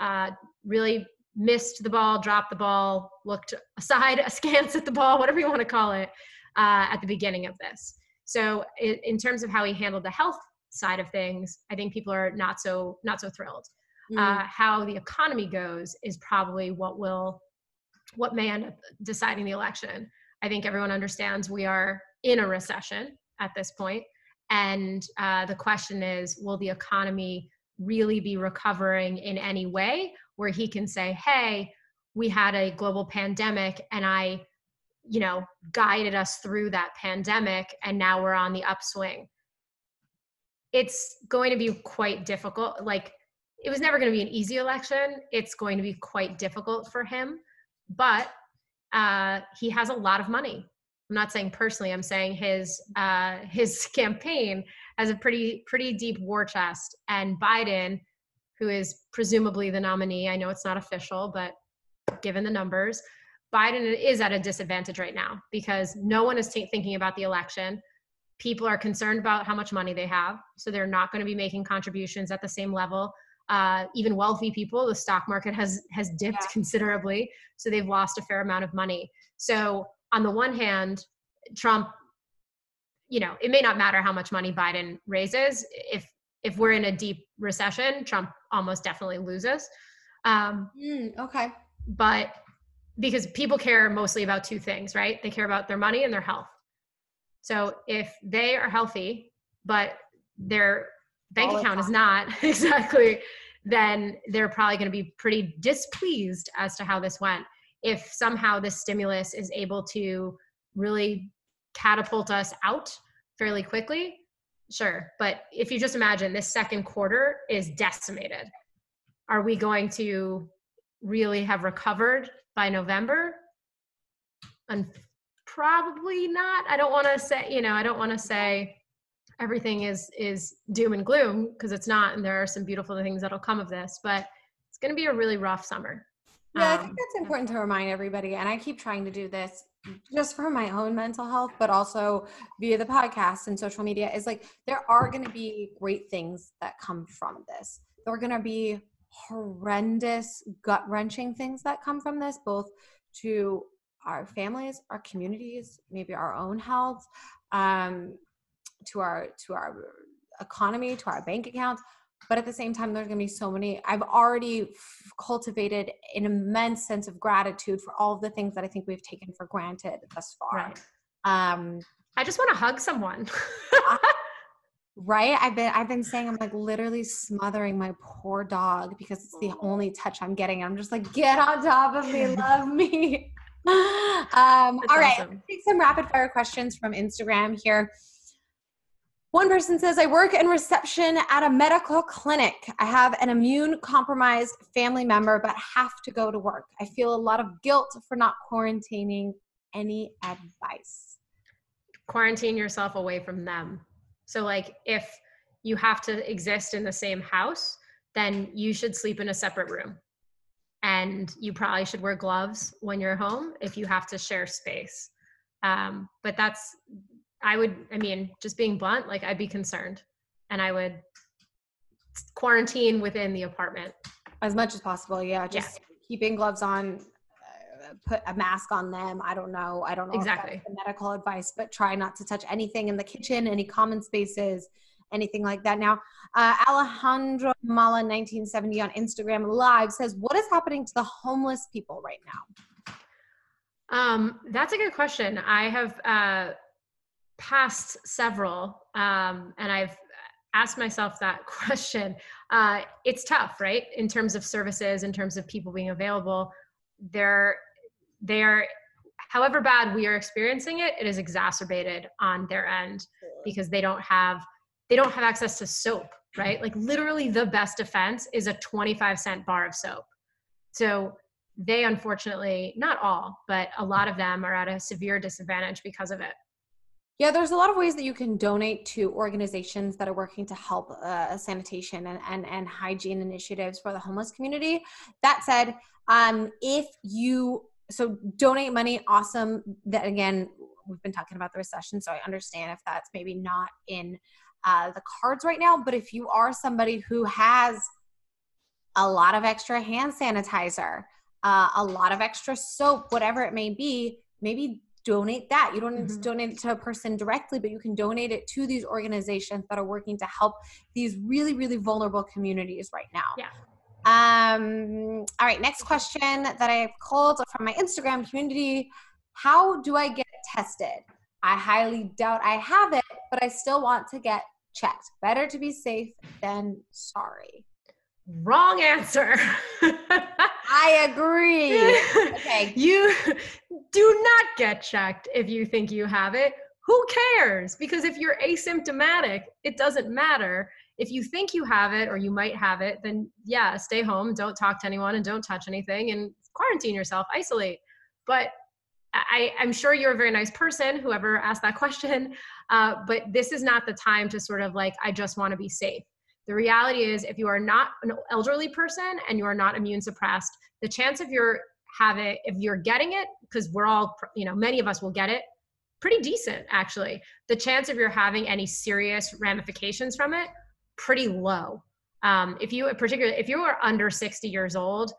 B: uh, really missed the ball, dropped the ball, looked aside, askance at the ball, whatever you want to call it, uh, at the beginning of this. So, in, in, terms of how he handled the health side of things, I think people are not so not so thrilled. Mm. Uh, how the economy goes is probably what will what may end up deciding the election. I think everyone understands we are in a recession at this. And uh, the question is will the economy really be recovering in any way where he can say, hey, we had a global pandemic and I, you know, guided us through that pandemic and now we're on the upswing. It's going to be quite difficult. Like, it was never going to be an easy election. It's going to be quite difficult for him, but uh, he has a lot of money. I'm not saying personally. I'm saying his uh, his campaign has a pretty pretty deep war chest, and Biden, who is presumably the nominee, I know it's not official, but given the numbers, Biden is at a disadvantage right now because no one is t- thinking about the election. People are concerned about how much money they have, so they're not going to be making contributions at the same level. Uh, even wealthy people, the stock market has has dipped yeah. considerably, so they've lost a fair amount of money. So on the one hand, Trump, you know, it may not matter how much money Biden raises. If if we're in a deep recession, Trump almost definitely loses. Um,
A: mm, okay.
B: But because people care mostly about two things, right? They care about their money and their health. So if they are healthy, but their bank All account is not exactly, then they're probably going to be pretty displeased as to how this went if somehow this stimulus is able to really catapult us out fairly quickly, sure. But if you just imagine this second quarter is decimated, are we going to really have recovered by November? Probably not. I don't want to say, you know, I don't want to say everything is is doom and gloom because it's not and there are some beautiful things that'll come of this, but it's going to be a really rough summer.
A: Yeah, I think um, that's important to remind everybody. And I keep trying to do this just for my own mental health, but also via the podcast and social media is like there are going to be great things that come from this. There are going to be horrendous, gut wrenching things that come from this, both to our families, our communities, maybe our own health. Um, to our to our economy, to our bank accounts. But at the same time, there's going to be so many. I've already f- cultivated an immense sense of gratitude for all of the things that I think we've taken for granted thus far.
B: Right.
A: Um,
B: I just want to hug someone.
A: right i've been i've been saying i'm like literally smothering my poor dog because it's the only touch i'm getting i'm just like get on top of me love me Um, all right awesome. take some rapid fire questions from instagram here one person says, I work in reception at a medical clinic. I have an immune compromised family member, but have to go to work. I feel a lot of guilt for not quarantining. Any advice?
B: Quarantine yourself away from them. So, like, if you have to exist in the same house, then you should sleep in a separate room. And you probably should wear gloves when you're home if you have to share space. Um, but that's, I would, I mean, just being blunt, like, I'd be concerned and I would quarantine within the apartment
A: as much as possible. Yeah. Just yeah. keeping gloves on, put a mask on them. I don't know. I don't know
B: exactly
A: medical advice, but try not to touch anything in the kitchen, any common spaces, anything like that. Now, uh, Alejandro Mala 1970 on Instagram Live says, "What is happening to the homeless people right now?"
B: Um, that's a good question. I have uh, passed several, um, and I've asked myself that question. Uh, it's tough, right? In terms of services, in terms of people being available, there they are however bad we are experiencing it it is exacerbated on their end because they don't have they don't have access to soap right? Like literally the best defense is a 25 cent bar of soap. So they unfortunately not all but a lot of them are at a severe disadvantage because of it.
A: Yeah, there's a lot of ways that you can donate to organizations that are working to help uh, sanitation and, and, and hygiene initiatives for the homeless community. That said, um, if you so donate money awesome. That again we've been talking about the recession so i understand if that's maybe not in uh, the cards right now but if you are somebody who has a lot of extra hand sanitizer uh, a lot of extra soap whatever it may be maybe donate that you don't mm-hmm. to donate it to a person directly but you can donate it to these organizations that are working to help these really really vulnerable communities right now
B: yeah
A: um, all right, next question that I have called from my Instagram community How do I get tested? I highly doubt I have it, but I still want to get checked. Better to be safe than sorry.
B: Wrong answer.
A: I agree.
B: Okay. You do not get checked if you think you have it. Who cares? Because if you're asymptomatic, it doesn't matter if you think you have it or you might have it, then yeah, stay home, don't talk to anyone, and don't touch anything, and quarantine yourself, isolate. But I, am sure you're a very nice person, whoever asked that question. Uh, but this is not the time to sort of like, I just want to be safe. The reality is, if you are not an elderly person and you are not immune suppressed, the chance of your have it, if you're getting it, because we're all, you know, many of us will get it, pretty decent actually. The chance of your having any serious ramifications from it pretty low. Um, if you, particularly, if you are under 60 years old,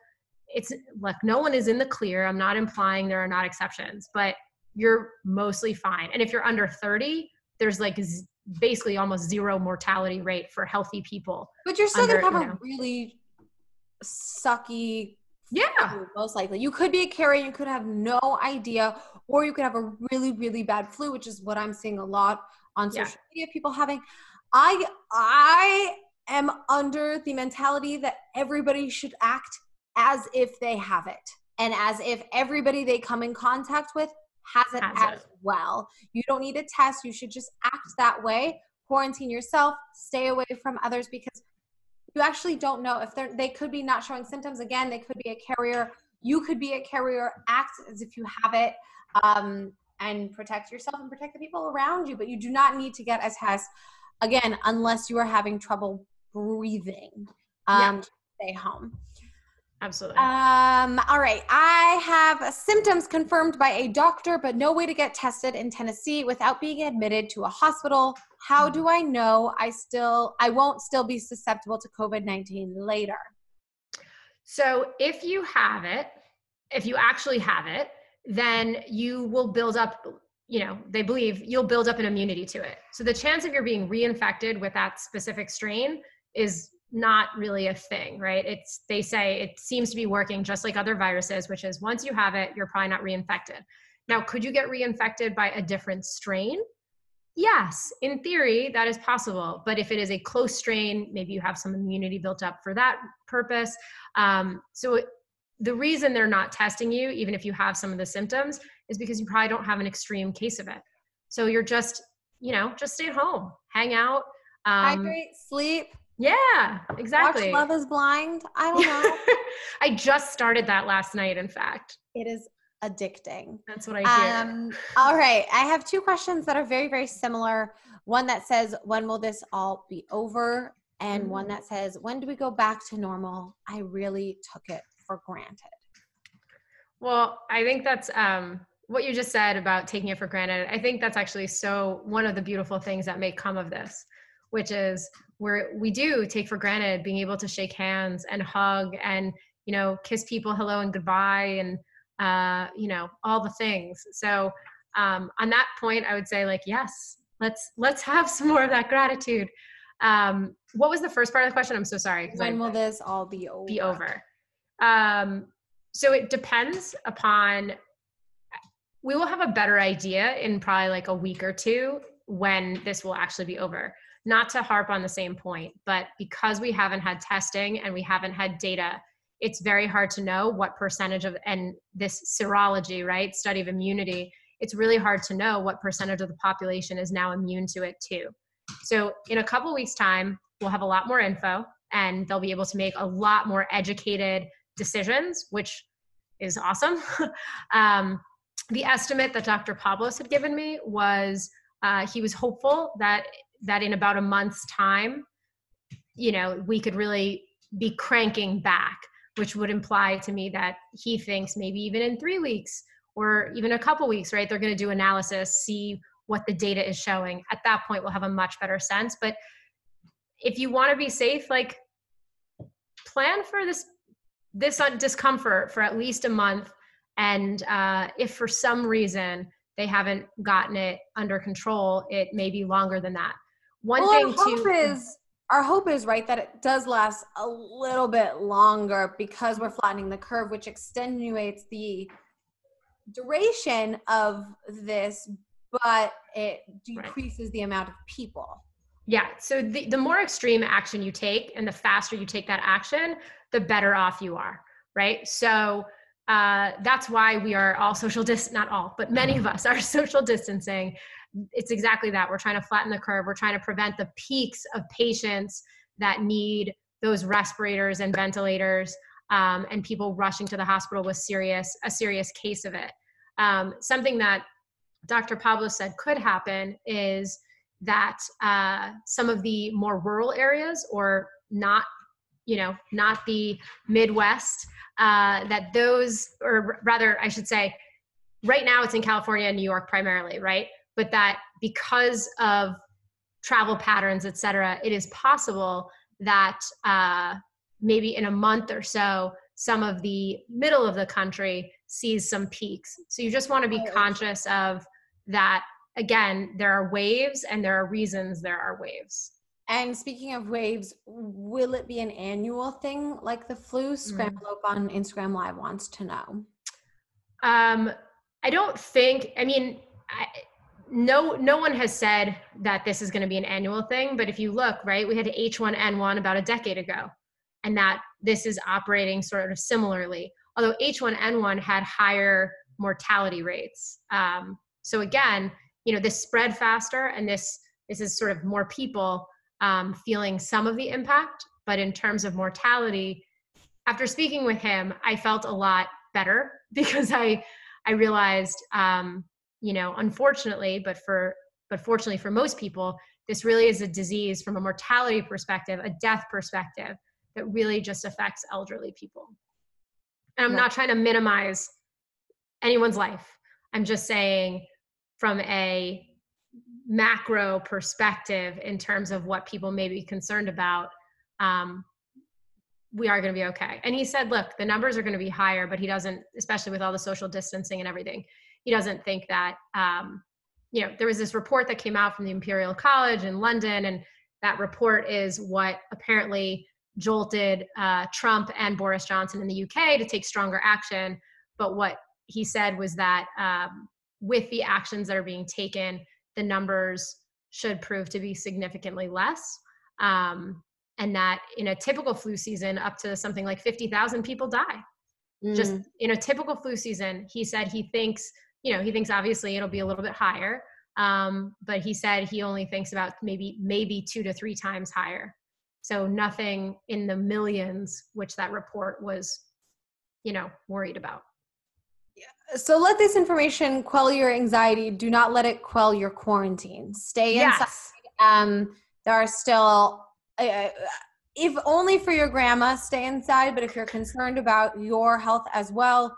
B: it's like no one is in the clear. I'm not implying there are not exceptions, but you're mostly fine. And if you're under 30, there's like z- basically almost zero mortality rate for healthy people.
A: But you're still under, gonna have you know. a really sucky
B: yeah
A: most likely you could be a carrier you could have no idea or you could have a really really bad flu which is what i'm seeing a lot on social yeah. media people having I I am under the mentality that everybody should act as if they have it and as if everybody they come in contact with has it has as it. well. You don't need a test, you should just act that way. Quarantine yourself, stay away from others because you actually don't know if they're they could be not showing symptoms again, they could be a carrier. You could be a carrier, act as if you have it. Um, and protect yourself and protect the people around you, but you do not need to get as has again, unless you are having trouble breathing, um, yeah. stay home.
B: Absolutely.
A: Um, all right. I have symptoms confirmed by a doctor, but no way to get tested in Tennessee without being admitted to a hospital. How do I know I still I won't still be susceptible to COVID-19 later?
B: So if you have it, if you actually have it, then you will build up you know they believe you'll build up an immunity to it so the chance of you're being reinfected with that specific strain is not really a thing right it's they say it seems to be working just like other viruses which is once you have it you're probably not reinfected now could you get reinfected by a different strain yes in theory that is possible but if it is a close strain maybe you have some immunity built up for that purpose um, so the reason they're not testing you even if you have some of the symptoms is because you probably don't have an extreme case of it. So you're just, you know, just stay at home, hang out,
A: um, hydrate, sleep.
B: Yeah, exactly.
A: Watch Love is Blind. I don't know.
B: I just started that last night. In fact,
A: it is addicting.
B: That's what I hear.
A: Um, all right, I have two questions that are very, very similar. One that says, "When will this all be over?" and mm-hmm. one that says, "When do we go back to normal?" I really took it for granted.
B: Well, I think that's um, what you just said about taking it for granted, I think that's actually so one of the beautiful things that may come of this, which is where we do take for granted being able to shake hands and hug and you know kiss people hello and goodbye and uh, you know all the things. So um, on that point, I would say like yes, let's let's have some more of that gratitude. Um, what was the first part of the question? I'm so sorry.
A: When I, will this all be over?
B: Be over. Um, so it depends upon we will have a better idea in probably like a week or two when this will actually be over. Not to harp on the same point, but because we haven't had testing and we haven't had data, it's very hard to know what percentage of, and this serology, right, study of immunity, it's really hard to know what percentage of the population is now immune to it too. So in a couple weeks' time, we'll have a lot more info and they'll be able to make a lot more educated decisions, which is awesome. um, the estimate that Dr. Pablos had given me was uh, he was hopeful that that in about a month's time, you know, we could really be cranking back, which would imply to me that he thinks maybe even in three weeks or even a couple weeks, right? They're going to do analysis, see what the data is showing. At that point, we'll have a much better sense. But if you want to be safe, like plan for this this discomfort for at least a month and uh, if for some reason they haven't gotten it under control, it may be longer than that.
A: One well, thing our hope to is our hope is right that it does last a little bit longer because we're flattening the curve, which extenuates the duration of this, but it decreases right. the amount of people.
B: Yeah. So the, the more extreme action you take and the faster you take that action, the better off you are. Right. So uh, that's why we are all social dis not all but many of us are social distancing it's exactly that. We're trying to flatten the curve. We're trying to prevent the peaks of patients that need those respirators and ventilators um, and people rushing to the hospital with serious a serious case of it. Um, something that dr pablo said could happen is that uh, some of the more rural areas or not you know not the midwest uh, that those, or rather, I should say, right now it's in California and New York primarily, right? But that because of travel patterns, et cetera, it is possible that uh, maybe in a month or so, some of the middle of the country sees some peaks. So you just want to be conscious of that. Again, there are waves and there are reasons there are waves.
A: And speaking of waves, will it be an annual thing like the flu? Mm. Scramble mm. on Instagram Live wants to know.
B: Um, I don't think. I mean, I, no, no one has said that this is going to be an annual thing. But if you look, right, we had H1N1 about a decade ago, and that this is operating sort of similarly. Although H1N1 had higher mortality rates. Um, so again, you know, this spread faster, and this this is sort of more people um, feeling some of the impact. But in terms of mortality, after speaking with him, I felt a lot better because I I realized, um, you know, unfortunately, but for but fortunately for most people, this really is a disease from a mortality perspective, a death perspective that really just affects elderly people. And I'm yeah. not trying to minimize anyone's life. I'm just saying from a macro perspective in terms of what people may be concerned about, um, we are going to be okay. And he said, look, the numbers are going to be higher, but he doesn't, especially with all the social distancing and everything, he doesn't think that um, you know, there was this report that came out from the Imperial College in London, and that report is what apparently jolted uh, Trump and Boris Johnson in the UK to take stronger action. But what he said was that um, with the actions that are being taken, the numbers should prove to be significantly less. Um, and that in a typical flu season, up to something like 50,000 people die. Mm. Just in a typical flu season, he said he thinks, you know, he thinks obviously it'll be a little bit higher, um, but he said he only thinks about maybe maybe two to three times higher. So nothing in the millions, which that report was, you know, worried about.
A: So let this information quell your anxiety. Do not let it quell your quarantine. Stay inside. Yes. Um, there are still, uh, if only for your grandma, stay inside. But if you're concerned about your health as well,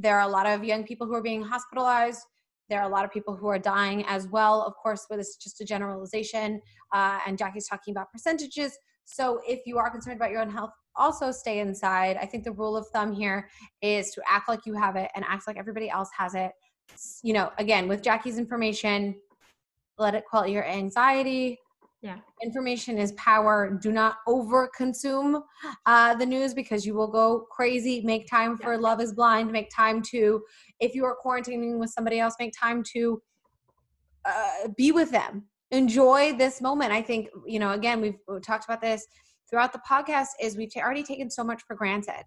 A: there are a lot of young people who are being hospitalized. There are a lot of people who are dying as well. Of course, with this just a generalization, uh, and Jackie's talking about percentages. So if you are concerned about your own health, also stay inside. I think the rule of thumb here is to act like you have it and act like everybody else has it. You know, again, with Jackie's information, let it quell your anxiety.
B: Yeah.
A: Information is power. Do not over consume uh, the news because you will go crazy. Make time for yeah. love is blind. Make time to, if you are quarantining with somebody else, make time to uh, be with them. Enjoy this moment. I think, you know, again, we've, we've talked about this throughout the podcast is we've t- already taken so much for granted.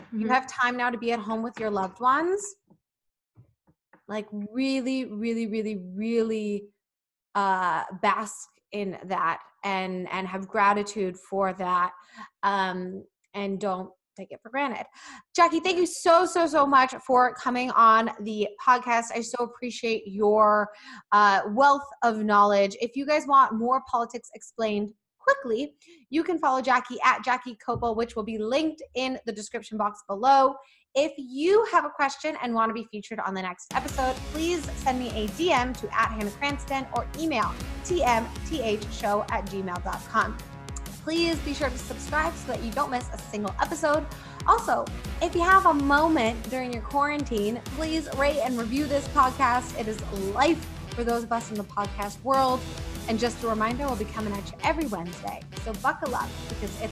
A: Mm-hmm. You have time now to be at home with your loved ones. Like really, really, really, really uh, bask in that and and have gratitude for that um, and don't take it for granted. Jackie, thank you so, so, so much for coming on the podcast. I so appreciate your uh, wealth of knowledge. If you guys want more politics explained quickly, you can follow Jackie at Jackie Koppell, which will be linked in the description box below. If you have a question and want to be featured on the next episode, please send me a DM to at Hannah Cranston or email tmthshow at gmail.com. Please be sure to subscribe so that you don't miss a single episode. Also, if you have a moment during your quarantine, please rate and review this podcast. It is life for those of us in the podcast world. And just a reminder, we'll be coming at you every Wednesday. So buckle up because it's